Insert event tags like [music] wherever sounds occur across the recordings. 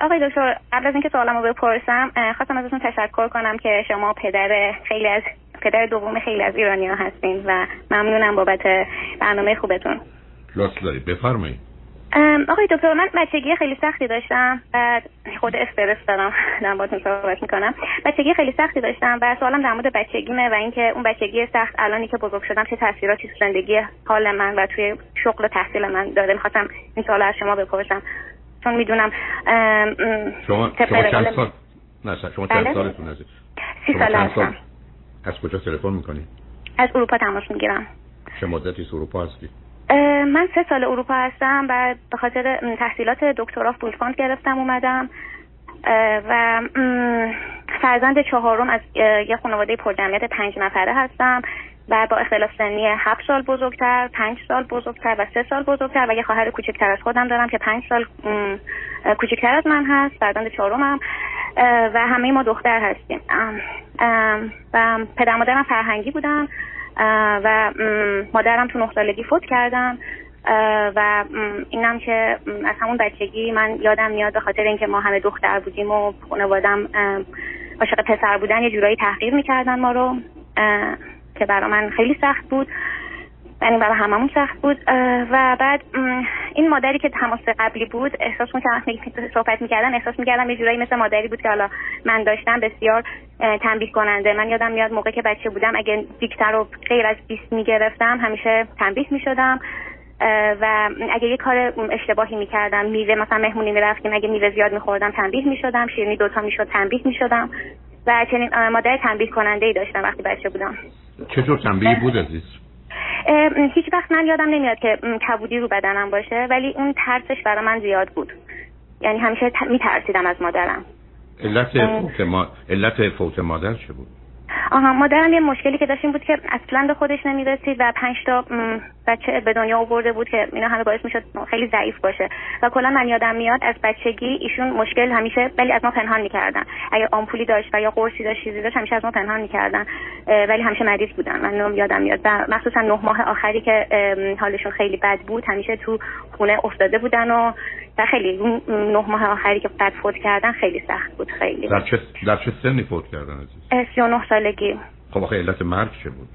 آقای دکتر قبل از اینکه سوالمو بپرسم خواستم ازتون تشکر کنم که شما پدر خیلی از پدر دوم خیلی از ایرانی ها هستین و ممنونم بابت برنامه خوبتون. لطف دارید بفرمایید. آقای دکتر من بچگی خیلی سختی داشتم بعد خود استرس دارم. دارم باتون صحبت می‌کنم. بچگی خیلی سختی داشتم و سوالم در مورد بچگیمه و اینکه اون بچگی سخت الانی که بزرگ شدم چه تاثیراتی تو زندگی حال من و توی شغل و تحصیل من داده می‌خواستم این سوال از شما بپرسم. چون می‌دونم شما شما چند سال نه شما چند بله؟ سالتون عزیز سی سال هستم. از کجا تلفن می‌کنی؟ از اروپا تماس می‌گیرم. چه مدتی اروپا هستی؟ من سه سال اروپا هستم و به خاطر تحصیلات دکترا بولفاند گرفتم اومدم. و فرزند چهارم از یه خانواده پرجمعیت پنج نفره هستم. و با اختلاف سنی هفت سال بزرگتر پنج سال بزرگتر و سه سال بزرگتر و یه خواهر کوچکتر از خودم دارم که پنج سال کوچکتر از من هست فرزند چهارمم و همه ما دختر هستیم. و پدر مادرم فرهنگی بودن و مادرم تو نه فوت کردم و اینم که از همون بچگی من یادم میاد به خاطر اینکه ما همه دختر بودیم و خانوادم عاشق پسر بودن یه جورایی تحقیر می‌کردن ما رو. که برای من خیلی سخت بود. یعنی برای هممون سخت بود. و بعد این مادری که تماس قبلی بود احساس می‌کردم صحبت می‌کردن احساس می‌کردم یه جورایی مثل مادری بود که حالا من داشتم بسیار تنبیه کننده. من یادم میاد موقع که بچه بودم اگه دیکتر رو غیر از 20 می‌گرفتم همیشه تنبیه می‌شدم. و اگه یه کار اشتباهی می‌کردم میوه مثلا مهمونی می‌رفتیم اگه میوه زیاد میخوردم تنبیه می‌شدم. شیرینی دوتا می‌شد تنبیه می‌شدم. و چنین مادر تنبیه کننده ای داشتم وقتی بچه بودم. چطور تنبیه بود عزیز؟ هیچ وقت من یادم نمیاد که کبودی رو بدنم باشه ولی اون ترسش برای من زیاد بود. یعنی همیشه میترسیدم از مادرم. علت فوت, ما... علت فوت مادر چه بود؟ آها مادرم یه مشکلی که داشتیم بود که اصلا به خودش نمی‌رسید و پنج تا بچه به دنیا آورده بود که اینا همه باعث می‌شد خیلی ضعیف باشه. و کلا من یادم میاد از بچگی ایشون مشکل همیشه ولی از ما پنهان می‌کردن. اگر آمپولی داشت و یا قرصی داشت چیزی داشت همیشه از ما پنهان می‌کردن. ولی همیشه مریض بودن. من یادم میاد. و مخصوصا نه ماه آخری که حالشون خیلی بد بود همیشه تو خونه افتاده بودن و و خیلی نه ماه آخری که بعد فوت کردن خیلی سخت بود خیلی. در چه در چه سنی فوت کردن عزیز؟ 39 سالگی. خب آخه علت مرگ چه بود؟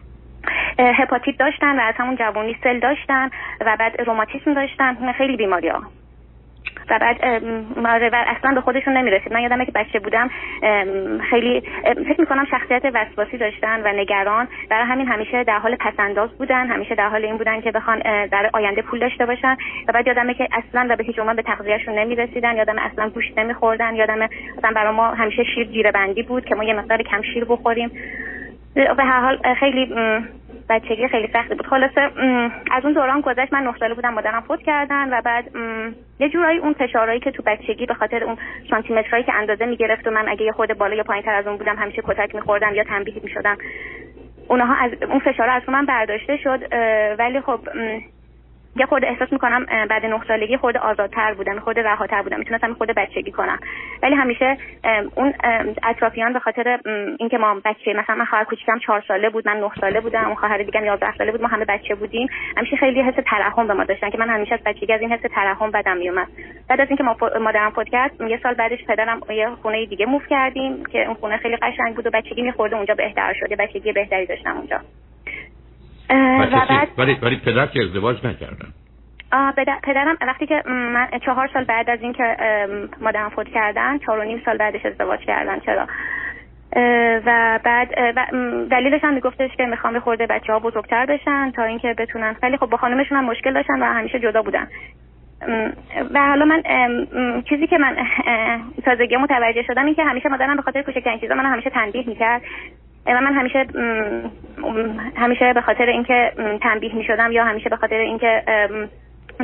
هپاتیت داشتن و از همون جوانی سل داشتن و بعد روماتیسم داشتن خیلی بیماری ها. و بعد و اصلا به خودشون نمی‌رسید. من یادمه که بچه بودم خیلی فکر می‌کنم شخصیت وسواسی داشتن و نگران. برای همین همیشه در حال پسنداز بودن همیشه در حال این بودن که بخوان در آینده پول داشته باشن. و بعد یادمه که اصلا و به هیچ به تغذیهشون نمی‌رسیدن. یادم اصلا گوشت نمیخوردن. یادم مثلا برای ما همیشه شیر جیره بندی بود که ما یه مقدار کم شیر بخوریم. به هر حال خیلی بچگی خیلی سختی بود. خلاصه از اون دوران گذشت من نه ساله بودم مادرم فوت کردن و بعد یه جورایی اون فشارهایی که تو بچگی به خاطر اون سانتیمترهایی که اندازه می‌گرفت و من اگه یه خود بالا یا پایینتر از اون بودم همیشه کتک میخوردم یا تنبیه می‌شدم اونها از اون فشار از من برداشته شد ولی خب یه خود احساس می‌کنم بعد نه سالگی خود آزادتر بودم خود رهاتر بودم. می‌تونستم خود بچگی کنم. ولی همیشه اون اطرافیان به خاطر اینکه ما بچه مثلا من خواهر کوچیکم چهار ساله بود من نه ساله بودم اون خواهر دیگه 11 ساله بود ما همه بچه بودیم. همیشه خیلی حس ترحم به ما داشتن که من همیشه از بچگی از این حس ترحم بدم میومد بعد از اینکه ما مادرم فوت کرد یه سال بعدش پدرم یه خونه دیگه موف کردیم که اون خونه خیلی قشنگ بود و بچگی میخورده اونجا بهتر شده بچگی بهتری داشتم اونجا. و بعد ولی ولی پدر که ازدواج نکردن. پدرم وقتی که من چهار سال بعد از اینکه مادرم فوت کردن چهار و نیم سال بعدش ازدواج کردن چرا؟ و بعد دلیلش هم میگفتش که می‌خوام به خورده بچه ها بزرگتر بشن تا اینکه بتونن ولی خب با خانمشون هم مشکل داشتن و همیشه جدا بودن. و حالا من چیزی که من تازگی متوجه شدم این که همیشه مادرم به خاطر کوچکترین چیزا من همیشه تنبیه می‌کرد. و من همیشه همیشه به خاطر اینکه تنبیه می‌شدم یا همیشه به خاطر اینکه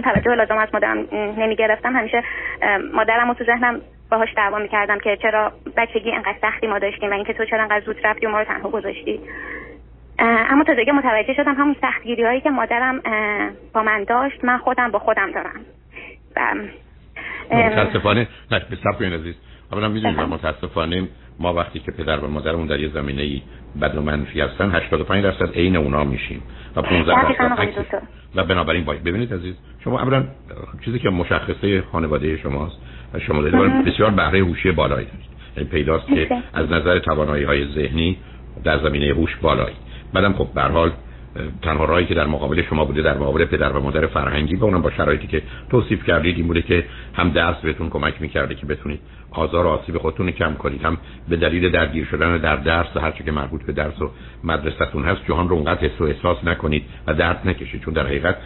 توجه لازم از مادرم نمی گرفتم همیشه مادرم رو تو ذهنم باهاش دعوا می‌کردم که چرا بچگی انقدر سختی ما داشتیم و اینکه تو چرا انقدر زود رفتی و ما رو تنها گذاشتی. اما تا دیگه متوجه شدم همون سختگیری هایی که مادرم با من داشت من خودم با خودم دارم. متاسفانه نه به عزیز. اولا می‌دونید متاسفانه ما وقتی که پدر و مادرمون در یه زمینه ای بد و منفی هستن 85 درصد عین اونا میشیم. و 15 درصد و بنابراین باید ببینید عزیز شما اولا چیزی که مشخصه خانواده شماست شما دارید بسیار بهره هوشی بالایی دارید. یعنی پیداست که از نظر توانایی های ذهنی در زمینه هوش بالایی. بعدم خب به حال تنها راهی که در مقابل شما بوده در مقابل پدر و مادر فرهنگی و اونم با شرایطی که توصیف کردید این بوده که هم درس بهتون کمک می‌کرده که بتونید آزار و آسیب خودتون کم کنید. هم به دلیل درگیر شدن در درس و هر که مربوط به درس و مدرسهتون هست جهان رو اونقدر حس و احساس نکنید و درد نکشید. چون در حقیقت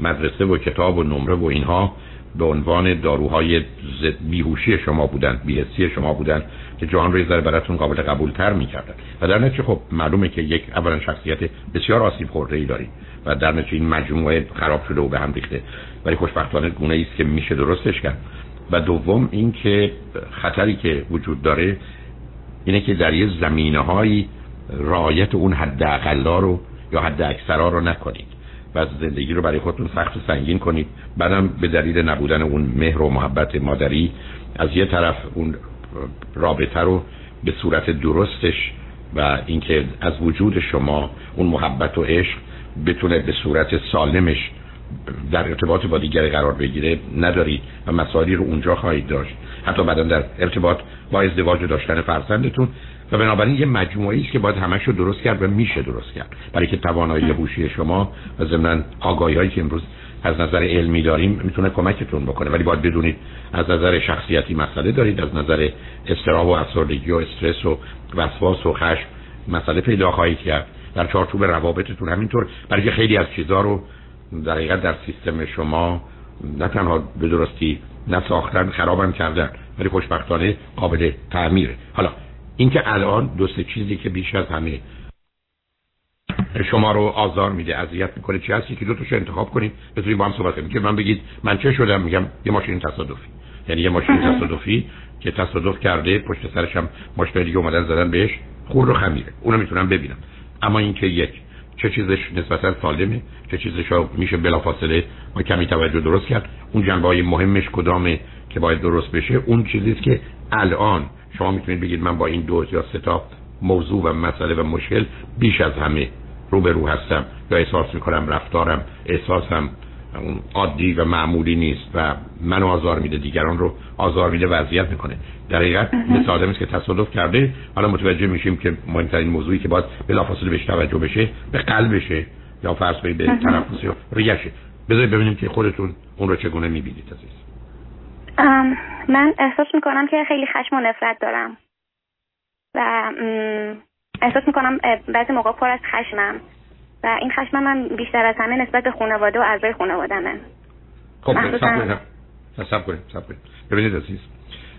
مدرسه و کتاب و نمره و اینها به عنوان داروهای بیهوشی شما بودن بیهسی شما بودن که جهان رو یه براتون قابل قبول تر می‌کردن. و در نتیجه خب معلومه که یک اولا شخصیت بسیار آسیب خورده ای دارید و در نتیجه این مجموعه خراب شده و به هم ریخته. ولی خوشبختانه گونه ای است که میشه درستش کرد. و دوم اینکه خطری که وجود داره اینه که در یه زمینه رعایت اون حد رو یا حد اکثرا رو نکنید. و زندگی رو برای خودتون سخت و سنگین کنید. بعدم به دلیل نبودن اون مهر و محبت مادری از یه طرف اون رابطه رو به صورت درستش و اینکه از وجود شما اون محبت و عشق بتونه به صورت سالمش در ارتباط با دیگری قرار بگیره ندارید و مسائلی رو اونجا خواهید داشت. حتی بعدا در ارتباط با ازدواج داشتن فرزندتون و بنابراین یه مجموعه است که باید همش رو درست کرد و میشه درست کرد. برای که توانایی هوشی شما و ضمن آگاهی هایی که امروز از نظر علمی داریم می‌تونه کمکتون بکنه. ولی باید بدونید از نظر شخصیتی مسئله دارید از نظر استراب و افسردگی و استرس و وسواس و خشم مسئله پیدا خواهید کرد. در چارچوب روابطتون همینطور. برای که خیلی از چیزها رو در در سیستم شما نه تنها به درستی نساختن خرابم کردن ولی خوشبختانه قابل تعمیره حالا اینکه الان دو سه چیزی که بیش از همه شما رو آزار میده اذیت می‌کنه چی هستی که دو تاشو انتخاب کنید بتونید با هم صحبت کنید که من بگید من چه شدم؟ میگم یه ماشین تصادفی. یعنی یه ماشین تصادفی که تصادف کرده پشت سرش هم ماشین دیگه اومدن زدن بهش خور رو خمیره. اونو می‌تونم ببینم. اما اینکه یک چه چیزش نسبتا سالمه چه چیزش میشه بلافاصله ما کمی توجه درست کرد. اون جنبه های مهمش کدامه که باید درست بشه؟ اون چیزیست که الان شما می‌تونید بگید من با این دو یا سه تا موضوع و مسئله و مشکل بیش از همه رو به رو هستم یا احساس می‌کنم رفتارم احساسم اون عادی و معمولی نیست و من آزار میده دیگران رو آزار میده وضعیت می‌کنه. در حقیقت مثل آدمی که تصادف کرده. حالا متوجه میشیم که مهمترین موضوعی که باید بلافاصله بهش توجه بشه به قلبشه یا فرض به تنفس یا ریشه بذارید ببینیم که خودتون اون رو چگونه می‌بینید عزیز. من احساس می‌کنم که خیلی خشم و نفرت دارم. و احساس می‌کنم بعضی موقع پر از خشمم. و این خشم من بیشتر از همه نسبت به خانواده و اعضای خانوادمه خب سب کنید. سب کنید ببینید عزیز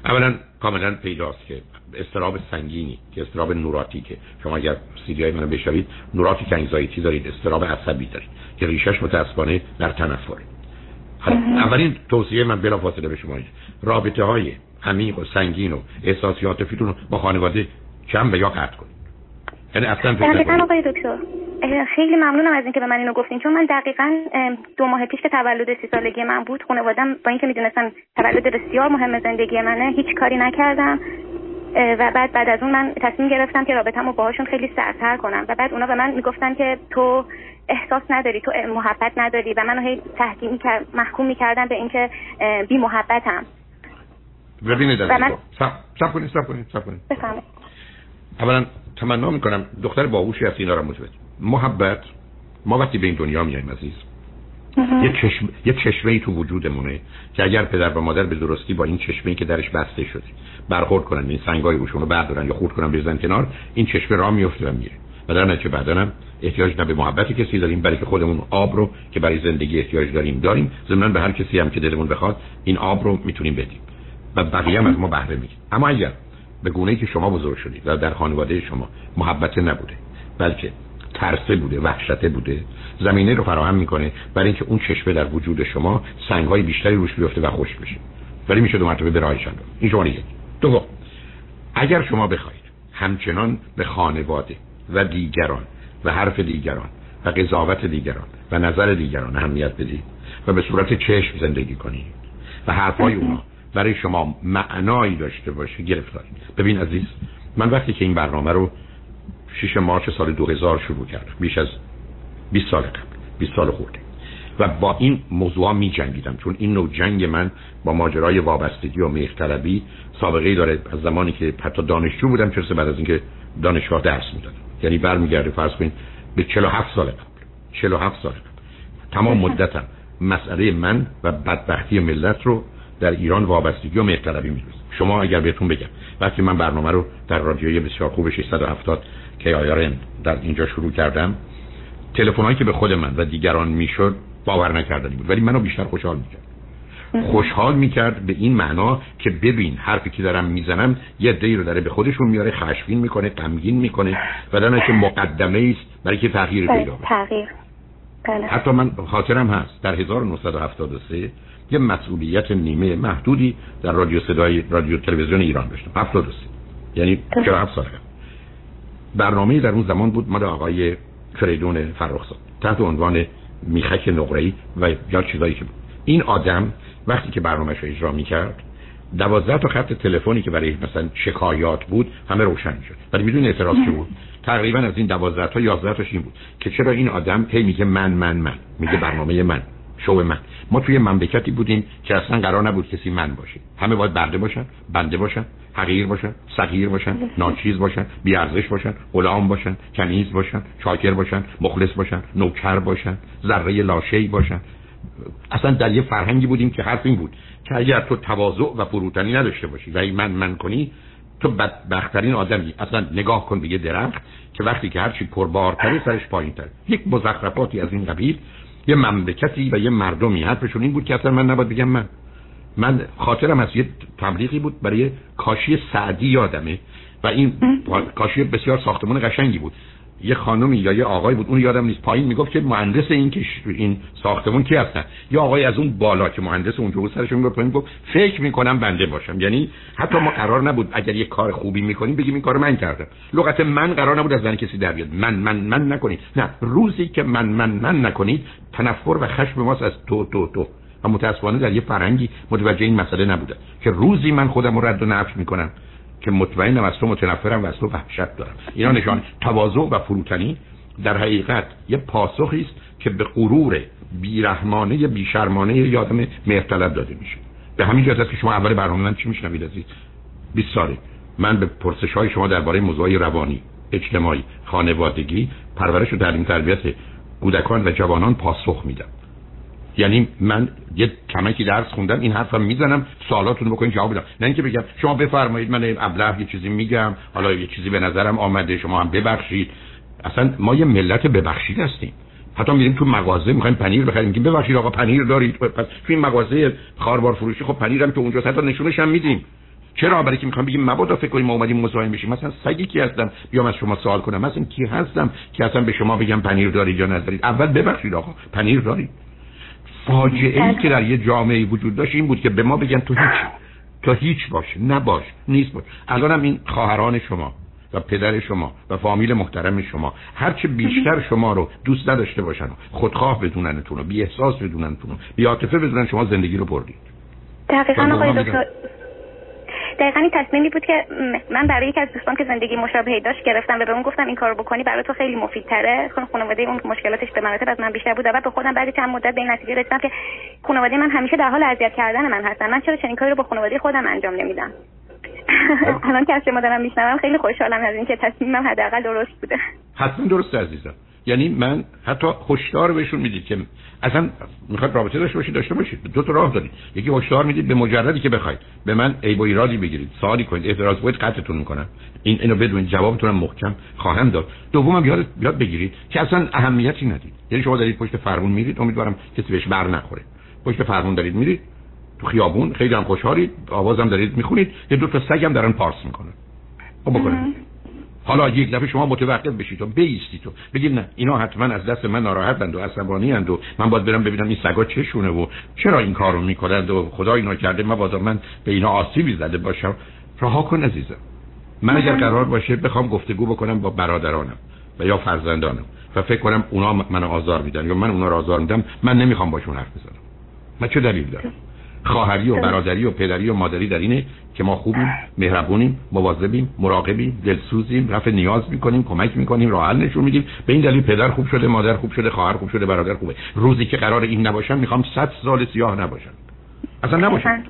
اولا کاملا پیداست که استراب سنگینی که استراب نوراتیکه شما اگر سیدی های منو بشوید نوراتیک انگزایتی دارید استراب عصبی دارید که ریشش متاسفانه در تنفره. اولین توصیه من بلا فاصله به شما رابطه های عمیق و سنگین و احساسیات فیتون با خانواده کم به یا قطع کنید. یعنی اصلا فکر آقای دکتر خیلی ممنونم از اینکه به من اینو گفتین. چون من دقیقا دو ماه پیش که تولد سی سالگی من بود خانوادم با اینکه می‌دونستن تولد بسیار مهم زندگی منه هیچ کاری نکردم. و بعد بعد از اون من تصمیم گرفتم که رابطه‌مو باهاشون خیلی سرتر کنم. و بعد اونا به من می‌گفتن که تو احساس نداری تو محبت نداری و منو هی تحکیم محکوم می‌کردن به اینکه بی محبتم. ببینید من... سب کنید سب کنید سب کنید. اولا تمنا می‌کنم دختر باهوشی از اینا رو متوجه. محبت ما وقتی به این دنیا میایم عزیز یه چشم یه چشمه تو وجودمونه که اگر پدر و مادر به درستی با این چشمه که درش بسته شده برخورد کنن این سنگای روشون رو بردارن یا خورد کنن بزنن کنار این چشمه راه میفته و میره. و در نتیجه بعدنم احتیاج نه به محبت کسی داریم برای که خودمون آب رو که برای زندگی احتیاج داریم داریم. ضمن به هر کسی هم که دلمون بخواد این آب رو می‌تونیم بدیم. و بقیه هم از ما بهره می‌گیرن. اما اگر به گونه ای که شما بزرگ شدید و در خانواده شما محبت نبوده بلکه ترسه بوده وحشته بوده. زمینه رو فراهم می‌کنه برای اینکه اون چشمه در وجود شما سنگ های بیشتری روش بیفته و خوش بشه. ولی میشه دو مرتبه به راهش این شما یک دو اگر شما بخواید همچنان به خانواده و دیگران و حرف دیگران و قضاوت دیگران و نظر دیگران اهمیت بدید و به صورت چشم زندگی کنید و حرفای اونا برای شما معنایی داشته باشه گرفتارید. ببین عزیز من وقتی که این برنامه رو 6 مارچ سال 2000 شروع کردم بیش از 20 سال قبل 20 سال خورده. و با این موضوع می جنگیدم چون این نوع جنگ من با ماجرای وابستگی و مهرطلبی سابقه داره. از زمانی که حتی دانشجو بودم چرا بعد از اینکه دانشگاه درس می‌دادم. یعنی برمیگرده فرض کنید به 47 سال قبل. 47 سال قبل. تمام مدتم مسئله من و بدبختی ملت رو در ایران وابستگی و مهرطلبی می‌دونم شما اگر بهتون بگم وقتی من برنامه رو در رادیوی بسیار خوب 670 که آیارن در اینجا شروع کردم تلفنایی که به خود من و دیگران می‌شد باور نکردنی بود ولی منو بیشتر خوشحال می‌کرد. خوشحال می‌کرد به این معنا که ببین حرفی که دارم می‌زنم یه دی رو داره به خودشون میاره خشمگین می‌کنه غمگین می‌کنه و در که مقدمه است برای که تغییر بله، پیدا تغییر. بله. حتی من خاطرم هست در 1973 یه مسئولیت نیمه محدودی در رادیو صدای رادیو تلویزیون ایران داشتم 73 یعنی 47 سال برنامه در اون زمان بود مال آقای فریدون فرخزاد. تحت عنوان میخک نقره‌ای و یا چیزایی که بود این آدم وقتی که برنامهش رو اجرا می‌کرد دوازده تا خط تلفنی که برای مثلا شکایات بود همه روشن شد. ولی میدون اعتراض چه بود. تقریبا از این دوازده تا یازده تاش این بود که چرا این آدم هی میگه من من من. میگه برنامه من. شو من. ما توی مملکتی بودیم که اصلا قرار نبود کسی من باشه. همه باید برده باشن بنده باشن حقیر باشن صغیر باشن ناچیز باشن بیارزش باشن غلام باشن کنیز باشن شاکر باشن مخلص باشن نوکر باشن ذره لاشه‌ای باشن. اصلا در یه فرهنگی بودیم که حرف این بود که اگر تو تواضع و فروتنی نداشته باشی و من من کنی تو بدبختترین آدمی. اصلا نگاه کن به یه درخت که وقتی که هرچی پربارتره سرش پایین تر یک مزخرفاتی از این قبیل یه مملکتی و یه مردمی حرفشون این بود که اصلا من نباید بگم من. من خاطرم از یه تبلیغی بود برای کاشی سعدی یادمه. و این کاشی بسیار ساختمان قشنگی بود. یه خانمی یا یه آقای بود اون یادم نیست پایین می‌گفت که مهندس این که این ساختمون کی هستن. یا آقای از اون بالا که مهندس اونجا بود سرش می‌گفت پایین گفت فکر می‌کنم بنده باشم. یعنی حتی ما قرار نبود اگر یه کار خوبی می‌کنیم بگیم این کارو من کردم. لغت من قرار نبود از زن کسی در بیاد. من من من نکنید. نه روزی که من من من نکنید تنفر و خشم ماست از تو تو تو. و متاسفانه در یه فرنگی متوجه این مسئله نبوده. که روزی من خودم رو رد و نفی می‌کنم. که مطمئنم از تو متنفرم و از تو وحشت دارم. اینا نشان تواضع و فروتنی در حقیقت یه پاسخی است که به غرور بیرحمانه بیشرمانه یادم مهرطلب داده میشه. به همین جهت که شما اول برنامه من چی میشنوید عزیز؟ 20 ساله. من به پرسش های شما درباره موضوعی روانی اجتماعی خانوادگی پرورش و تعلیم تربیت کودکان و جوانان پاسخ میدم. یعنی من یه کمکی درس خوندم این حرفم می‌زنم سوالاتونو بکنین جواب بدم. نه اینکه بگم شما بفرمایید من ابله یه چیزی میگم حالا یه چیزی به نظرم آمده شما هم ببخشید. اصلا ما یه ملت ببخشید هستیم. حتی میریم تو مغازه می‌خوایم پنیر بخریم. میگیم ببخشید آقا پنیر دارید. پس تو این مغازه خاربار فروشی خب پنیرم که اونجا حتی نشونش هم میدیم. چرا؟ برای که می‌خوام بگیم مبادا فکر کنیم ما اومدیم مزاحم بشیم. مثلا سگی کی هستم؟ بیام از شما سوال کنم. مثلا کی هستم که اصلا به شما بگم پنیر دارید یا ندارید؟ اول ببخشید آقا پنیر دارید. فاجعه ای که در یه جامعه وجود داشت این بود که به ما بگن تو هیچ تو هیچ باش نباش نیست باش. الانم این خواهران شما و پدر شما و فامیل محترم شما هرچه بیشتر شما رو دوست نداشته باشن خودخواه بدوننتون و بی احساس بدوننتون بی عاطفه بدونن شما زندگی رو بردید. دقیقا آقای دکتر دقیقا این تصمیمی بود که من برای یکی از دوستان که زندگی مشابهی داشت گرفتم و به اون گفتم این کارو بکنی برای تو خیلی مفیدتره. خون خانواده اون مشکلاتش به مراتب از من بیشتر بود و به خودم بعد چند مدت به این نتیجه رسیدم که خانواده من همیشه در حال اذیت کردن من هستن. من چرا چنین کاری رو با خانواده خودم انجام نمیدم؟ خب. [laughs] الان که از شما دارم میشنوم خیلی خوشحالم از اینکه تصمیمم حداقل درست بوده. حتما درست عزیزم. یعنی من حتی هشدار بهشون می‌دید که اصلا می‌خواد رابطه داشته باشید داشته باشید. دو تا راه دارید. یکی هشدار می‌دید به مجردی که بخواید. به من عیب و ایرادی بگیرید. سوالی کنید. اعتراض کنید قطعتون می‌کنم. این اینو بدونید جوابتون محکم خواهم داد. دومم یاد یاد بگیرید که اصلا اهمیتی ندید. یعنی شما دارید پشت فرمون میرید. امیدوارم کسی بهش بر نخوره. پشت فرمون دارید میرید. تو خیابون خیلی هم خوشحالید. آوازم دارید می‌خونید. یه دو تا سگم دارن پارس می‌کنن. خب بکنید. حالا یک دفعه شما متوقف بشید و بیستید تو بگید نه اینا حتما از دست من ناراحتند و عصبانی و من باید برم ببینم این سگا چشونه و چرا این کارو می‌کنند و خدا اینا کرده مبادا من به اینا آسیبی زده باشم. رها کن عزیزم. من اگر قرار باشه بخوام گفتگو بکنم با برادرانم و یا فرزندانم و فکر کنم اونا من آزار میدن یا من اونا رو آزار میدم من نمی‌خوام باشون حرف بزنم. من چه دلیل دارم؟ خواهری و برادری و پدری و مادری در اینه که ما خوبیم مهربونیم مواظبیم مراقبیم دلسوزیم رفع نیاز می‌کنیم کمک می‌کنیم راه حل نشون میدیم. به این دلیل پدر خوب شده مادر خوب شده خواهر خوب شده برادر خوبه. روزی که قرار این نباشن می‌خوام صد سال سیاه نباشن اصلا نباشن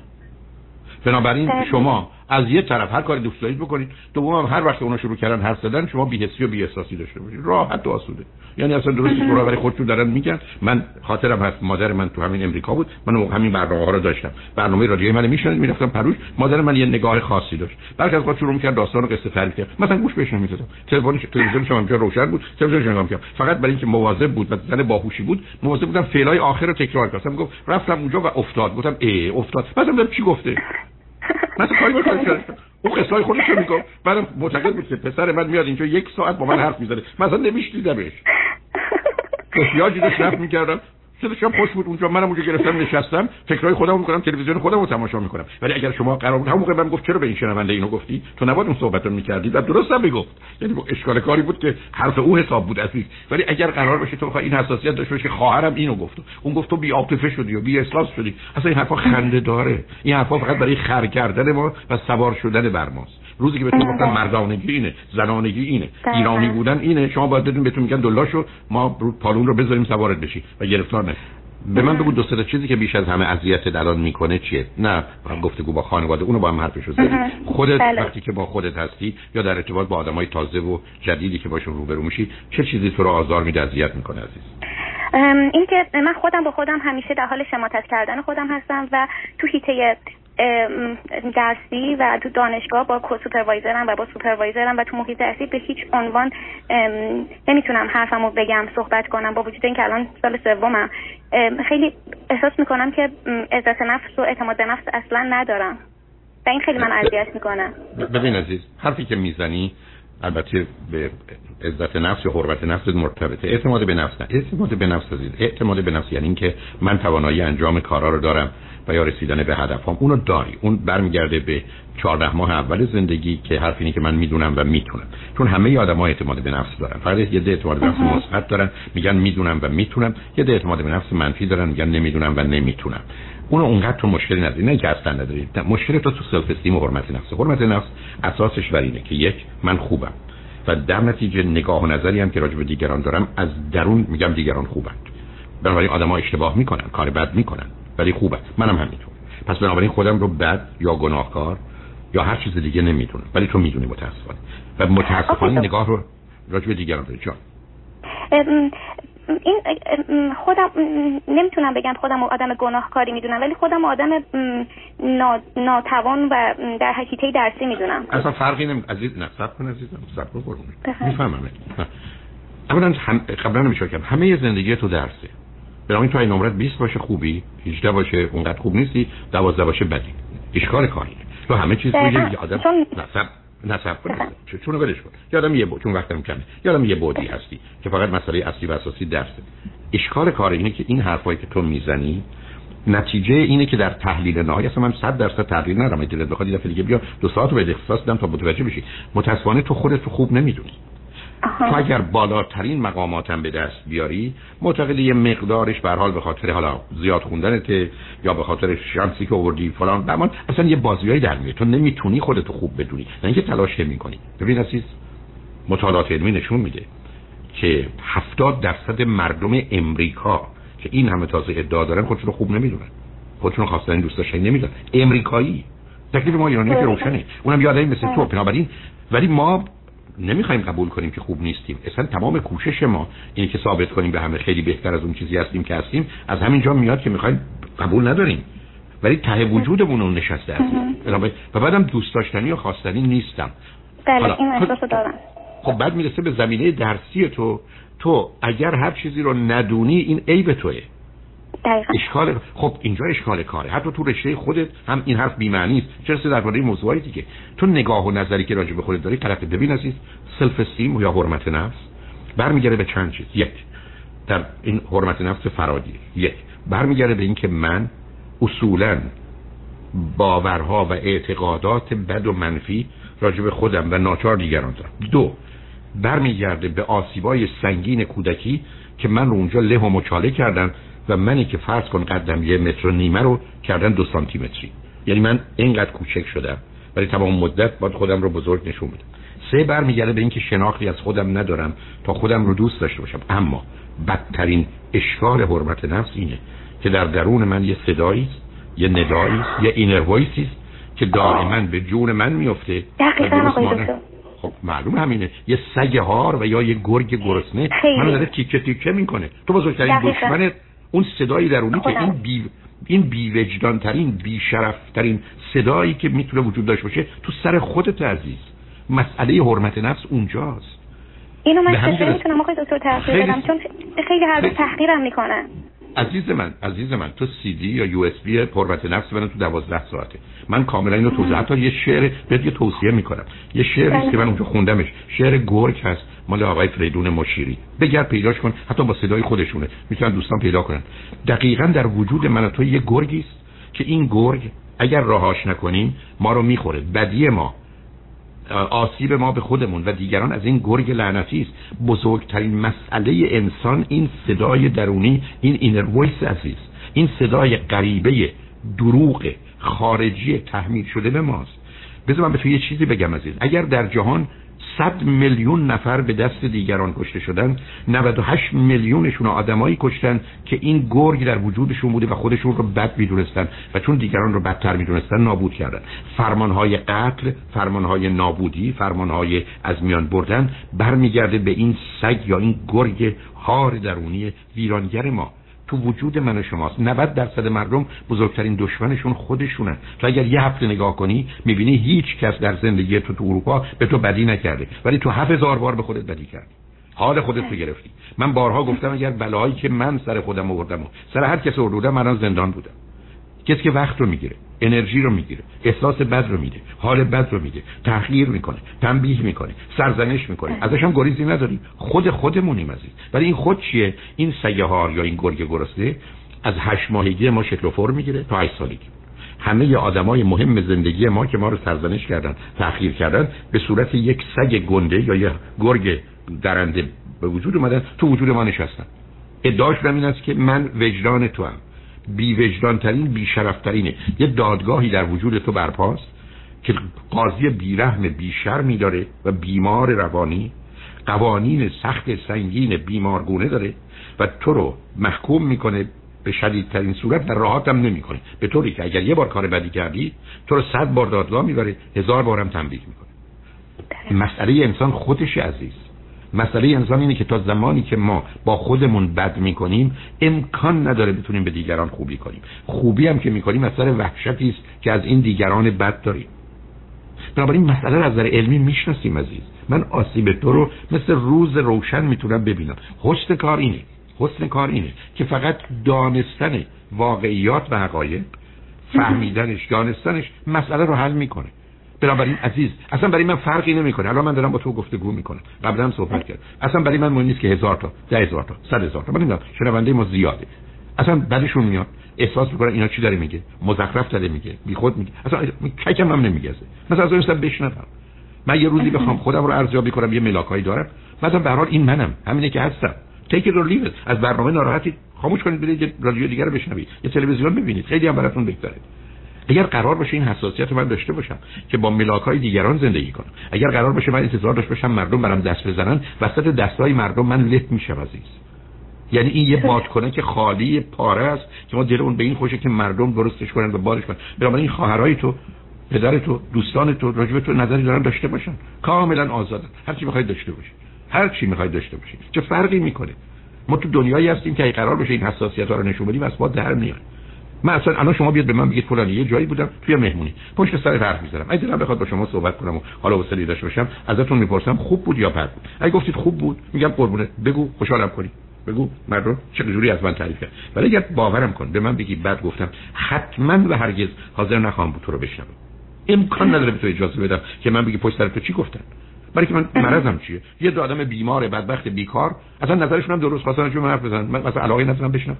بنابراین شما از یه طرف هر کاری دوست دارید بکنید دوم هر وقت اونا شروع کردن حرف زدن شما بی‌حسی و بی‌احساسی داشته باشید. راحت و آسوده. یعنی اصلا درست تو برای خودشون دارن میگن. من خاطرم هست مادر من تو همین امریکا بود. من همین برنامه ها رو داشتم. برنامه رادیویی من میشنید می‌رفتم پروش. مادر من یه نگاه خاصی داشت. بعد از وقت شروع می‌کرد داستان و قصه تعریف کرد مثلا گوش بهش نمی‌دادم تلفن تلویزیون شما اینجا روشن بود. تلویزیون نگاه می‌کردم فقط برای اینکه مواظب بود و زن باهوشی بود مواظب بودم فعلای آخر رو تکرار کنم. گفت رفتم اونجا و افتاد. گفتم ای افتاد. بعدم چی گفته؟ مثلا کاری بکنم اون قصه خودش رو میگم بعدم معتقد بود که پسر من میاد اینجا یک ساعت با من حرف می‌زنه. مثلا نمیشنیدمش. احتیاجی [laughs] داشت رفت می‌کردم. صداشم خوش بود اونجا. منم اونجا گرفتم نشستم. فکرای خودم می‌کنم تلویزیون خودم رو تماشا می‌کنم. ولی اگر شما قرار بود همون موقع من گفت چرا به این شنونده اینو گفتی؟ تو نباید اون صحبت رو می‌کردی. و درست هم می‌گفت. یعنی اشکال کاری بود که حرف او حساب بود عزیز. ولی اگر قرار باشه تو این حساسیت داشته باشی خواهرم اینو گفت. اون گفت تو بی عاطفه شدی و بی احساس شدی. اصلا این حرفا خنده داره. این حرفا فقط برای خر کردن ما و سوار شدن بر ماست. روزی که بهتون گفتن مردانگی اینه زنانگی اینه. ایرانی بودن اینه. شما باید بدون بهتون میگن دلاشو ما پالون رو بذاریم سوارت بشی و گرفتار نشی. به من بگو دو سه چیزی که بیش از همه اذیت الان می‌کنه چیه؟ نه گفتگو با خانواده اونو با هم حرفشو زدی خودت بله. وقتی که با خودت هستی یا در ارتباط با آدمای تازه و جدیدی که باشون روبرو میشی چه چیزی تو رو آزار میده اذیت می‌کنه عزیز؟ این که من خودم با خودم همیشه در حال شماتت کردن خودم هستم و تو هیته درسی و تو دانشگاه با سوپروایزرم و با سوپروایزرم و تو محیط درسی به هیچ عنوان نمی‌تونم حرفمو بگم صحبت کنم با وجود اینکه الان سال سومم. خیلی احساس می‌کنم که عزت نفس و اعتماد به نفس اصلا ندارم. و این خیلی من اذیت می‌کنه. ببین عزیز حرفی که می‌زنی البته به عزت نفس یا حرمت نفس مرتبطه. اعتماد به نفس نه. اعتماد به نفس عزیز. اعتماد به نفس یعنی اینکه من توانایی انجام کارا رو دارم. و یا رسیدن به هدفم اونو داری. اون برمیگرده به 14 ماه اول زندگی که حرف اینه که من می‌دونم و می‌تونم. چون همه آدم‌ها اعتماد به نفس دارن. فقط یه ده اعتماد به نفس مثبت دارن. میگن می‌دونم و می‌تونم. یه ده اعتماد به نفس منفی دارن. میگن نمی‌دونم و نمی‌تونم. اونو اونقدر تو مشکلی نداری. نه که اصلا نداری. مشکل تو تو سلف استیم و حرمت نفس. حرمت نفس اساسش بر اینه که یک من خوبم. و در نتیجه نگاه و نظری هم که راجع به دیگران دارم از درون میگم دیگران خوبند بنابراین آدم‌ها اشتباه می‌کنن کار بد می‌کنن. ولی خوبه. منم همینطور. پس بنابراین خودم رو بد یا گناهکار یا هر چیز دیگه نمی‌دونم. ولی تو می‌دونی متاسفانه. و متاسفانه نگاه رو راجع به دیگران داری. جان. این خودم نمی‌تونم بگم خودم آدم گناهکاری می‌دونم ولی خودم آدم ناتوان و در حقیقت درسی می‌دونم. اصلا فرقی نمی عزیز نه سب کن عزیزم. سب کن می‌فهمم اولا هم... قبلا نمیشه کردم. همه زندگی تو درسه. بنابراین تو این نمرت 20 باشه خوبی 18 باشه اونقدر خوب نیستی 12 باشه بدی. اشکال کاری تو همه چیز روی یه آدم نصب نصب کن چون ولش کن. یادم یه بود چون وقتم کمه. یادم یه بودی هستی که فقط مسئله اصلی و اساسی درسه اشکال کار اینه که این حرفایی که تو می‌زنی نتیجه اینه که در تحلیل نهایی اصلا من 100 درصد تحلیل ندارم. دلت بخواد یه دفعه دیگه بیا دو ساعت رو به اختصاص بدم تا متوجه بشی. متاسفانه تو خودت تو خوب نمی‌دونی. تو اگر بالاترین مقاماتم به دست بیاری معتقد یه مقدارش به حال به خاطر حالا زیاد خوندنت یا به خاطر شانسی که آوردی فلان بمان اصلا یه بازیایی در میاد. تو نمی‌تونی خودتو خوب بدونی. نه اینکه تلاش نمی‌کنی. ببین عزیز مطالعات علمی نشون میده که 70 درصد مردم امریکا که این همه تازه ادعا دارن خودشون رو خوب نمی‌دونن. خودشون خواستن دوست داشتن نمی‌دونن. امریکایی. تکلیف ما ایرانی که روشنه. اونم یادایی مثل تو بنابراین ولی ما نمی‌خوایم قبول کنیم که خوب نیستیم. اصلا تمام کوشش ما اینه که ثابت کنیم به همه خیلی بهتر از اون چیزی هستیم که هستیم از همینجا میاد که می‌خوایم قبول نداریم. ولی ته وجودمون اون نشسته هستیم و بعدم دوست داشتنی و خواستنی نیستم. بله این احساسو دارم. خب بعد می‌رسه به زمینه درسی تو. تو اگر هر چیزی رو ندونی این عیب توه. اشکال خب اینجا اشکال کاره. حتی تو رشته خودت هم این حرف بی‌معنی است چرا درباره موضوعی دیگه؟ تو نگاه و نظری که راجع به خودت داری طرف ببین عزیز سلف استیم یا حرمت نفس برمیگره به چند چیز. یک در این حرمت نفس فرادی. یک برمیگره به اینکه من اصولا باورها و اعتقادات بد و منفی راجع به خودم و ناچار دیگران دارم. دو برمیگرده به آسیبای سنگین کودکی که من رو اونجا له و مچاله کردم و منی که فرض کن قدم یه متر و نیمه رو کردن دو سانتی متری یعنی من اینقدر کوچک شدم. ولی تمام مدت باید خودم رو بزرگ نشون بدم. سه برمیگرده به اینکه شناختی از خودم ندارم تا خودم رو دوست داشته باشم. اما بدترین اشکال حرمت نفس اینه که در درون من یه صدایی یه ندایی یه اینر وایسی که دائما به جون من میفته خب معلوم همینه. یه سگ هار و یا یه گرگ گرسنه. منو داره تیکه تیکه می‌کنه. تو بزرگترین دشمنت اون صدایی درونی که این بی این بی وجدان ترین بی شرف ترین صدایی که می‌تونه وجود داشته باشه تو سر خودت عزیز. مسئله حرمت نفس اونجاست. اینو من چطور می‌تونم آقای دکتر تغییر بدم چون خیلی هر تحقیرم می‌کنن. عزیز من عزیز من تو سی دی یا USB حرمت نفس من تو 12 ساعته. من کاملا اینو توضیح حتی یه شعر بهت یه توصیه می‌کنم. یه شعری که من اونجا خوندمش. شعر گرگ هست. مال آقای فریدون مشیری. بگرد پیداش کن. حتی با صدای خودشونه. می‌تونن دوستان پیدا کنن. دقیقا در وجود من تو یه گرگی است که این گرگ اگر راهاش نکنیم ما رو می‌خوره. بدی ما. آسیب ما به خودمون و دیگران از این گرگ لعنتی است. بزرگترین مسئله انسان این صدای درونی این inner voice عزیز این صدای غریبه دروغ خارجی تحمیل شده به ماست. بذار من به تو یه چیزی بگم عزیز. اگر در جهان 100 میلیون نفر به دست دیگران کشته شدن. 98 میلیونشون آدمایی کشتن که این گرگ در وجودشون بوده و خودشون رو بد می‌دونستن و چون دیگران رو بدتر می‌دونستن نابود کردن. فرمانهای قتل فرمانهای نابودی فرمانهای از میان بردن برمیگرده به این سگ یا این گرگ هار درونی ویرانگر ما. تو وجود من و شماست. 90 درصد مردم بزرگترین دشمنشون خودشونن تو اگر یه هفته نگاه کنی می‌بینی هیچ کس در زندگی تو تو اروپا به تو بدی نکرده. ولی تو هزار بار به خودت بدی کردی. حال خودت رو گرفتی. من بارها گفتم اگر بلایی که من سر خودم آوردم سر هر کس آوردم من زندان بودم. کسی که وقت رو می‌گیره انرژی رو می‌گیره احساس بد رو میده حال بد رو میده تحقیر می‌کنه تنبیه می‌کنه سرزنش می‌کنه ازش هم گریزی نداریم خود خودمونیم عزیز. ولی این خود چیه؟ این سگه هار یا این گرگ گرسنه از هشت ماهگی ما شکل و فرم می‌گیره تا هشت سالگی. همه آدمای مهم زندگی ما که ما رو سرزنش کردن تأخیر کردن به صورت یک سگ گنده یا یک گرگ درنده به وجود اومدن تو وجود ما نشستن. ادعاش این است که من وجدان تو هم بی وجدان ترین بی شرف ترینه یه دادگاهی در وجود تو برپاست که قاضی بیرحم بیشرمی داره و بیمار روانی قوانین سخت سنگین بیمارگونه داره و تو رو محکوم می‌کنه به شدیدترین صورت و راحت هم نمی‌کنه. به طوری که اگر یه بار کار بدی کردی تو رو صد بار دادگاه می‌بره هزار بارم تنبیه می‌کنه. مسئله انسان خودش عزیز. مسئله انسان اینه که تا زمانی که ما با خودمون بد می‌کنیم امکان نداره بتونیم به دیگران خوبی کنیم. خوبی هم که می‌کنیم مسئله وحشتی است که از این دیگران بد داریم. بنابراین مسئله رو از نظر علمی می‌شناسیم عزیز. من آسیب تو رو مثل روز روشن می‌تونم ببینم. حسن کار اینه حسن کار اینه که فقط دانستن واقعیات و حقایق فهمیدنش دانستنش مسئله رو حل می‌کنه. بنابراین عزیز اصلا برای من فرقی نمی‌کنه. الان من دارم با تو گفتگو می‌کنم. قبلا هم صحبت کرد اصلا برای من مهم نیست که هزار تا ده هزار تا صد هزار تا. من نمی‌دونم شنونده ما زیاده. اصلا بعدشون میاد احساس می‌کنن اینا چی داره میگه؟ مزخرف داره میگه بی خود میگه. اصلا ککم هم نمیگه مثلا از اون بشنوم. من یه روزی بخوام خودم رو ارزیابی کنم یه ملاکایی دارم. مثلا به هر حال این منم. همینه که هستم. تیک رو لیو از برنامه ناراحتی خاموش کنید برید رادیو دیگه رو بشنوید. یه تلویزیون ببینید. خیلی هم براتون بهتره. اگر قرار باشه این حساسیت رو من داشته باشم که با ملاک های دیگران زندگی کنم. اگر قرار باشه من انتظار داشته باشم مردم برام دست بزنن وسط دستای مردم من لط میشم عزیز. یعنی این یه بادکنه که خالی پاره است که ما دل اون به این خوشه که مردم درستش کنن و بارش کنن. بنابراین این خواهرای تو پدر تو دوستان تو راجب تو نظری دارن داشته باشن. کاملا آزادن. هر چی می‌خواید داشته باشید هر چی می‌خواید داشته باشید چه فرقی می‌کنه؟ ما تو دنیایی هستیم که قرار بشه این حساسیت ها رو نشون بدیم اسباب در میاد. من اصلا الان شما بیاد به من بگید فلانی یه جایی بودم توی مهمونی. پشت سر حرف می‌زنم اگه دلم بخواد با شما صحبت کنم و حالا وسیله داشته باشم ازتون می‌پرسم خوب بود یا بد بود. اگه گفتید خوب بود میگم قربونه. بگو خوشحالم کنی. بگو مردم چه جوری از من تعریف کرد. ولی اگر باورم کن به من بگی بعد گفتم حتما و هرگز حاضر نخواهم بود تو رو بشنوم. امکان نداره به تو اجازه بدم که من بگی پشت سر تو چی گفتن. برای که من مرضم چیه؟ یه دو آدم بیمار بدبخت بیکار اصلا نظرشون هم درست خواستن چون من حرف بزنن. من مثلا علاقه ندارم بشنوم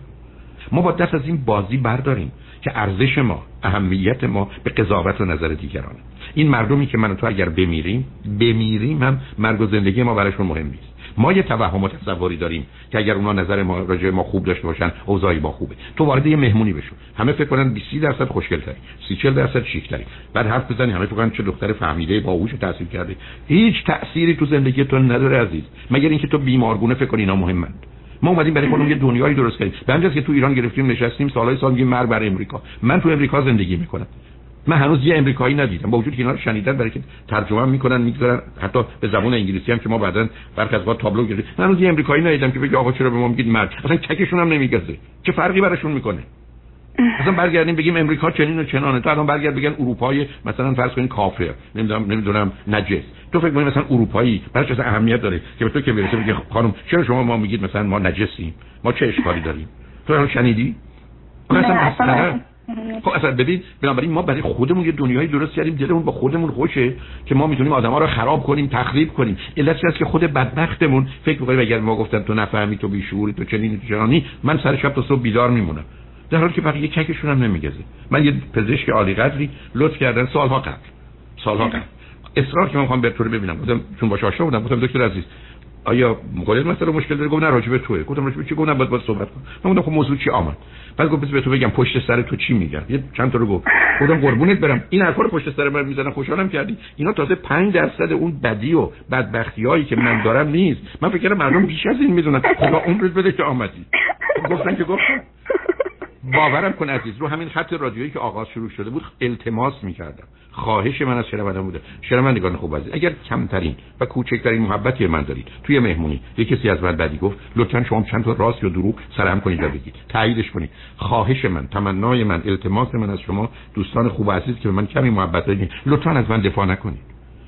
ما با دست از این بازی برداریم که ارزش ما اهمیت ما به قضاوت و نظر دیگرانه. این مردمی که من و تو اگر بمیریم بمیریم هم مرگ و زندگی ما براشون مهم نیست. ما یه توهم و تصوری داریم که اگر اونا نظر ما راجع ما خوب داشته باشن اوضاعی ما خوبه. تو وارد یه مهمونی بشو. همه فکر کنن 20 درصد خوشگل تری 30 40 درصد شیک تری بعد حرف بزنی همه فکر کنن چه دختر فهمیده باهوش تحصیل کرده. هیچ تأثیری تو زندگی تو نداره عزیز. مگر اینکه تو بیمارگونه فکر کنی اینا مهمند ما اومدیم برای خودمون یه دنیایی درست کردیم. به که تو ایران گرفتیم نشستیم سالهای سال میگیم مر بر امریکا. من تو امریکا زندگی می‌کنم. من هنوز یه امریکایی ندیدم. با وجود که اینا رو شنیدن برای که ترجمه می‌کنن می‌گذارن. حتی به زبان انگلیسی هم که ما بعدا برخی از تابلو گرفتیم. من هنوز یه امریکایی ندیدم که بگه آقا چرا به ما میگید مرد اصلا چکشون هم نمیگزه. چه فرقی براشون می‌کنه؟ مثلا برگردیم بگیم امریکا چنین و چنانه. تو الان برگرد بگن اروپای مثلا فرض کنین کافر. نمی‌دونم نمی‌دونم نجس. تو فکر کنید مثلا اروپایی براش اصلا اهمیت داره که به تو که می‌رسه بگه خانم چرا شما ما میگید مثلا ما نجسیم؟ ما چه اشکالی داریم؟ تو الان شنیدی؟ اصلا خب اصلا ببین بنابراین ما برای خودمون یه دنیایی درست کردیم دلمون با خودمون خوشه که ما می‌تونیم آدما رو خراب کنیم تخریب کنیم. علت است که خود بدبختمون فکر می‌کنیم اگر ما گفتن تو نفهمی تو بیشوری تو چنین تو چنانی من سر شب تا صبح بیدار میمونم. در حالی که بقیه چکشون هم نمیگزه. من یه پزشک عالی قدری لطف کردن سالها قبل. سالها قبل. اصرار که من می‌خوام به طور ببینم. گفتم چون باش آشنا بودم گفتم دکتر عزیز آیا مقاله مثلا مشکل داره؟ گفت نه راجع توه. گفتم راجع چی؟ گفتم باید باید صحبت کنم. من گفتم خب موضوع چی آمد؟ بعد گفت به تو بگم پشت سر تو چی میگن یه چند تا رو گفت. گفتم قربونت برم. این حرفا رو پشت سر من می‌زنن. خوشحالم کردی. اینا تازه 5 درصد اون بدی و بدبختیایی که من دارم نیست. من فکر کردم مردم بیش از این می‌دونن. خدا عمرت بده که آمدی. گفتن که گفتم باورم کن عزیز رو همین خط رادیویی که آغاز شروع شده بود التماس می‌کردم. خواهش من از شنوندگان بوده. شنوندگان خوب عزیز اگر کمترین و کوچکترین محبتی من دارید توی مهمونی یه کسی از من بدی گفت لطفا شما چند تا راست یا دروغ سرهم کنید و بگید. تاییدش کنید. خواهش من تمنای من التماس من از شما دوستان خوب عزیز که به من کمی محبت دارید. لطفا از من دفاع نکنید.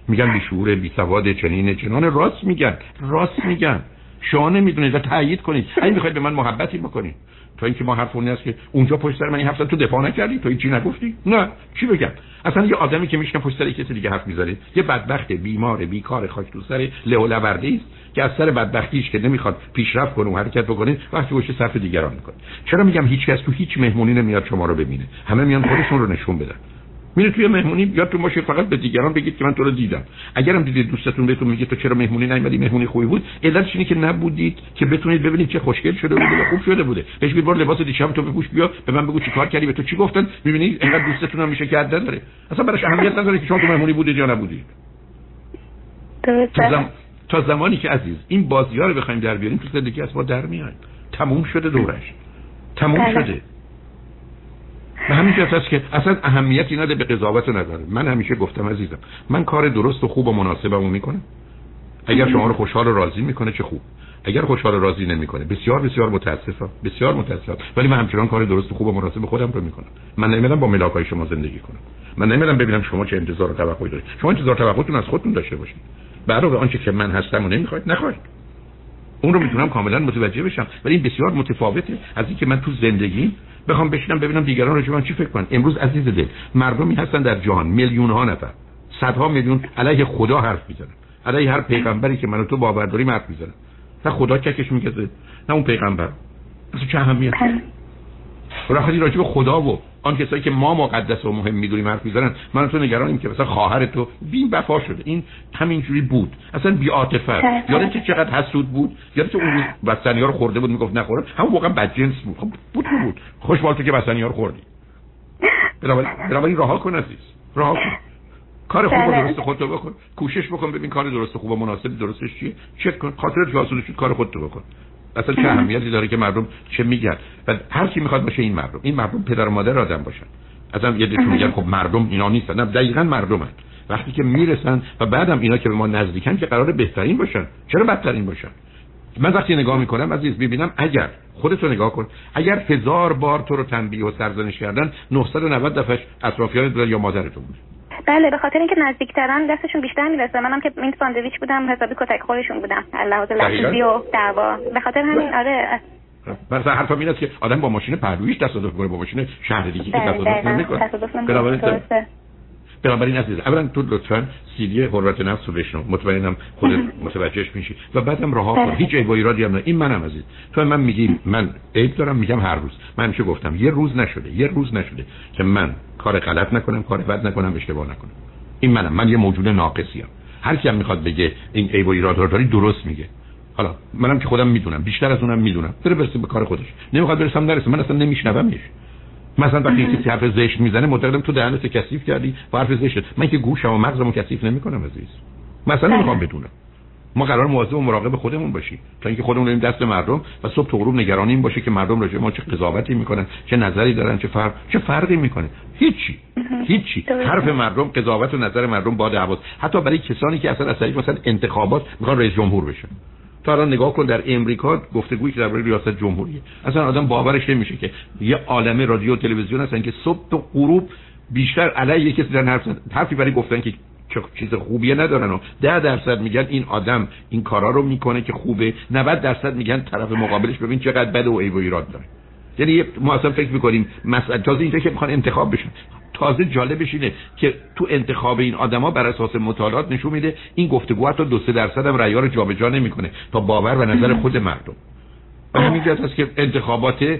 میگن بی شعور چنین چنان. راست میگن. راست میگن. شما نمی‌دونید و تایید کنید. اگه می‌خواید به من محبتی بکنید. تا اینکه ما حرف است که اونجا پشت سر من این حرف تو دفاع نکردی؟ تو چی نگفتی؟ نه. چی بگم؟ اصلا یه آدمی که میشنه پشت سر کسی دیگه حرف می‌ذاره یه بدبخت بیمار بیکار خاک تو سر و است که از سر بدبختیش که نمی‌خواد پیشرفت کنه و حرکت بکنه وقتی پشت صف دیگران می‌کنه. چرا میگم هیچ کس تو هیچ مهمونی نمیاد شما رو ببینه؟ همه میان خودشون رو نشون بدن. میره توی مهمونی تو باشه فقط به دیگران بگید که من تو رو دیدم. اگرم دیدید دوستتون بهتون میگه تو چرا مهمونی نیومدی مهمونی خوبی بود علتش اینه که نبودید که بتونید ببینید چه خوشگل شده بوده و خوب شده بوده. بهش بگید لباس دیشب تو بپوش بیا به من بگو چیکار کردی به تو چی گفتن؟ می‌بینید انقدر دوستتون هم میشه که داره. اصلا براش اهمیت نداره که شما تو مهمونی بودید یا نبودید. تا, تا زمانی که عزیز این بازی ها رو بخوایم در بیاریم تو زندگی از ما در میاد تموم شده دورش. تموم بله. شده. به همین جهت است که اصلا اهمیتی نده به قضاوت نداره. من همیشه گفتم عزیزم من کار درست و خوب و مناسبمو می‌کنم. اگر شما رو خوشحال و راضی می‌کنه چه خوب؟ اگر خوشحال و راضی نمی‌کنه بسیار بسیار متاسفم بسیار متاسفم. ولی من همچنان کار درست و خوب و مناسب خودم رو می‌کنم. من نمی‌دونم با ملاکای شما زندگی کنم. من نمی‌دونم ببینم شما چه انتظار و توقعی دارید. شما انتظار توقعتون از خودتون داشته باشید. برای آنچه که من هستم و نمی‌خواید نخواهید. اون رو می‌تونم کاملا متوجه بشم. ولی این بسیار متفاوته. از اینکه من تو زندگی بخوام بشینم ببینم دیگران راجع من چی فکر کنن؟ امروز عزیز دل مردمی هستن در جهان میلیون ها نفر. صدها میلیون علیه خدا حرف می‌زنن. علیه هر پیغمبری که من و تو باور داریم حرف می‌زنن. نه خدا چکش می‌کشه نه اون پیغمبر. اصلا چه اهمیت راحتی راجع به خدا و آن کسایی که ما مقدس و مهم می‌دونیم حرف می‌زنن من تو نگرانیم که مثلا خواهر تو بین وفا شده. این همینجوری بود. اصلا بی عاطفه. یادت که چقدر حسود بود. یادت اون روز بستنی ها رو خورده بود می‌گفت نخورم. همون واقعا بدجنس بود. خب بود بود. خوشحال تو که بستنی ها رو خوردی. بنابراین راه کن عزیز. راه کن. کار خوب و بله. درست خودتو بکن. کوشش بکن ببین کار درست خوب و مناسب درستش چیه. چک کن. خاطر جاسوسی کار خودتو بکن. اصلا چه اهمیتی داره که مردم چه میگن؟ و هر کی می‌خواد باشه این مردم. این مردم پدر و مادر آدم باشن. اصلا یه دیگه میگن خب مردم اینا نیستن. نه دقیقاً مردمن. وقتی که می‌رسن و بعدم اینا که به ما نزدیکن که قرار بهترین باشن. چرا بدترین باشن؟ من وقتی نگاه می‌کنم عزیز ببینم اگر خودتو نگاه کن اگر هزار بار تو رو تنبیه و سرزنش کردن 990 دفعه اطرافیان یا مادرتون بود. بله به خاطر اینکه نزدیکترن دستشون بیشتر می‌رسه. منم که این ساندویچ بودم حسابی کتک خورشون بودم. لحاظ لحظی و دعوا. به خاطر همین آره. مثلا حرفم این است که آدم با ماشین پهلویش تصادف کنه با ماشین شهر دیگه که تصادف نمی‌کنه. بنابراین عزیز اولا تو لطفا سیدی حرمت نفس رو بشنو. مطمئنم خود [laughs] متوجهش میشی و بعدم رها کن. بله. هیچ عیب و ایرادی هم نه. این منم عزیز. تو من میگی من عیب دارم میگم هر روز. من چه گفتم؟ یه روز نشده یه روز نشده که من کار غلط نکنم کار بد نکنم اشتباه نکنم. این منم. من یه موجود ناقصیم. هر کی هم می‌خواد بگه این عیب و ایراد رو داری درست میگه. حالا منم که خودم می‌دونم. بیشتر از اونم می‌دونم. بره برسه به کار خودش. نمی‌خواد برسم نرسه من اصلا نمیشنومش. مثلا وقتی کسی حرف زشت می‌زنه معتقدم تو دهنت کثیف کردی و حرف زشت من که گوشم و مغزمو کثیف نمی‌کنم عزیز. مثلا نمی‌خوام بدونم. ما قرار مواظب و مراقب خودمون باشیم. تا اینکه خودمون بریم دست مردم و صبح تو غروب نگرانی این باشه که مردم راجع ما چه قضاوتی می‌کنن چه نظری دارن چه فرق چه فرقی می‌کنه. هیچی. هیچی. حرف مردم قضاوت و نظر مردم باد حواس حتی برای کسانی که اصلا از مثلا انتخابات می‌خوان رئیس جمهور بشن. تا الان نگاه کن در امریکا گفتگویی که درباره ریاست جمهوریه اصلا آدم باورش نمیشه که یه عالمه رادیو تلویزیون هستن که صبح تا غروب بیشتر علیه کسی در حرف حرفی برای گفتن که چیز خوبیه ندارن و ده درصد میگن این آدم این کارا رو می‌کنه که خوبه. 90 درصد میگن طرف مقابلش ببین چقدر بد و عیب و ایراد داره. یعنی ما اصلا فکر می‌کنیم مثلا تازه اینجا که می‌خوان انتخاب بشن. تازه جالبش اینه که تو انتخاب این آدما بر اساس مطالعات نشون میده این گفتگو تا دو سه درصد هم رأی رو جابجا نمی‌کنه تا باور و نظر خود مردم. و همین هست که انتخابات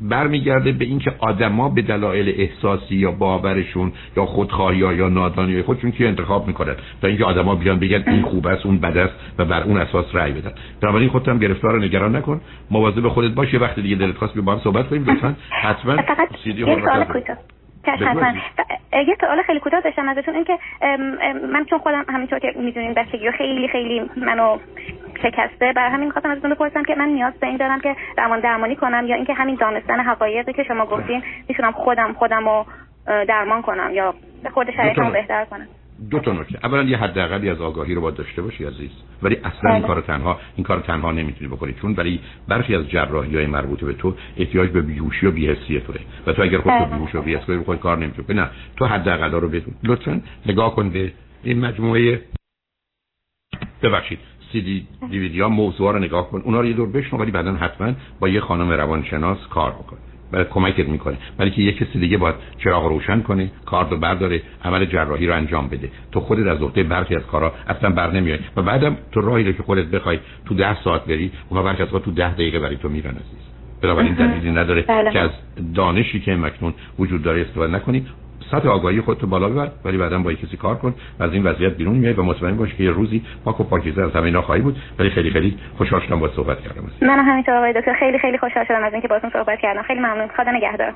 برمیگرده به اینکه آدما به دلایل احساسی یا باورشون یا خودخواهی یا نادانی خودشون که انتخاب می‌کنن؟ تا اینکه آدما بیان بگن این خوب است اون بد است و بر اون اساس رأی بدن. بنابراین خودت هم گرفتار نگران نکن. مواظب خودت باش یه وقت دیگه دلت خواست با هم صحبت کنیم لطفا. حتما سیدی حتما یه سوال خیلی کوتاه داشتم ازتون اینکه من چون خودم همینطور که می‌دونین بچگی خیلی خیلی منو شکسته بر همین خواستم ازتون بپرسم که من نیاز به این دارم که درمان درمانی کنم یا اینکه همین دانستن حقایقی که شما گفتین می‌تونم خودم خودم رو درمان کنم یا به خود شرایطمو بهتر کنم. دو تا نکته. اولا یه حداقلی از آگاهی رو باید داشته باشی عزیز. ولی اصلا این بله. کار تنها این کار تنها نمی‌تونی بکنی. چون برای برخی از جراحی های مربوطه به تو احتیاج به بیهوشی و بی‌حسی توه. و تو اگر خودت بله. بیهوش و بی‌حس کنی کار نمی‌تونی نه تو حداقل رو بدون لطفا نگاه کن به این مجموعه ببخشید. سی دی دیویدی ها موضوع رو نگاه کن. اونا رو یه دور بشنو ولی بعدا حتما با یه خانم روانشناس کار بکن. برای کمکت می‌کنه. برای که یه کسی دیگه باید چراغ روشن کنه کار رو برداره عمل جراحی رو انجام بده. تو خودت از عهده برخی از کارا اصلا بر نمیای و بعدم تو راهی رو که خودت بخوای تو ده ساعت بری اونها برخی از تو ده دقیقه برای تو میرن عزیز. بنابراین دلیلی نداره بله. که از دانشی که مکنون وجود داره استفاده نکنی. سطح آگاهی خودت بالا ببر ولی بعدا با کسی کار کن و از این وضعیت بیرون میای و مطمئن باش که یه روزی پاک و پاکیزه از همه خواهی بود. ولی خیلی خیلی خوشحال شدم با صحبت کردم. من همینطور آقای دکتر. خیلی خیلی خوشحال شدم از اینکه باهاتون صحبت کردم. خیلی ممنون. خدا نگهدار.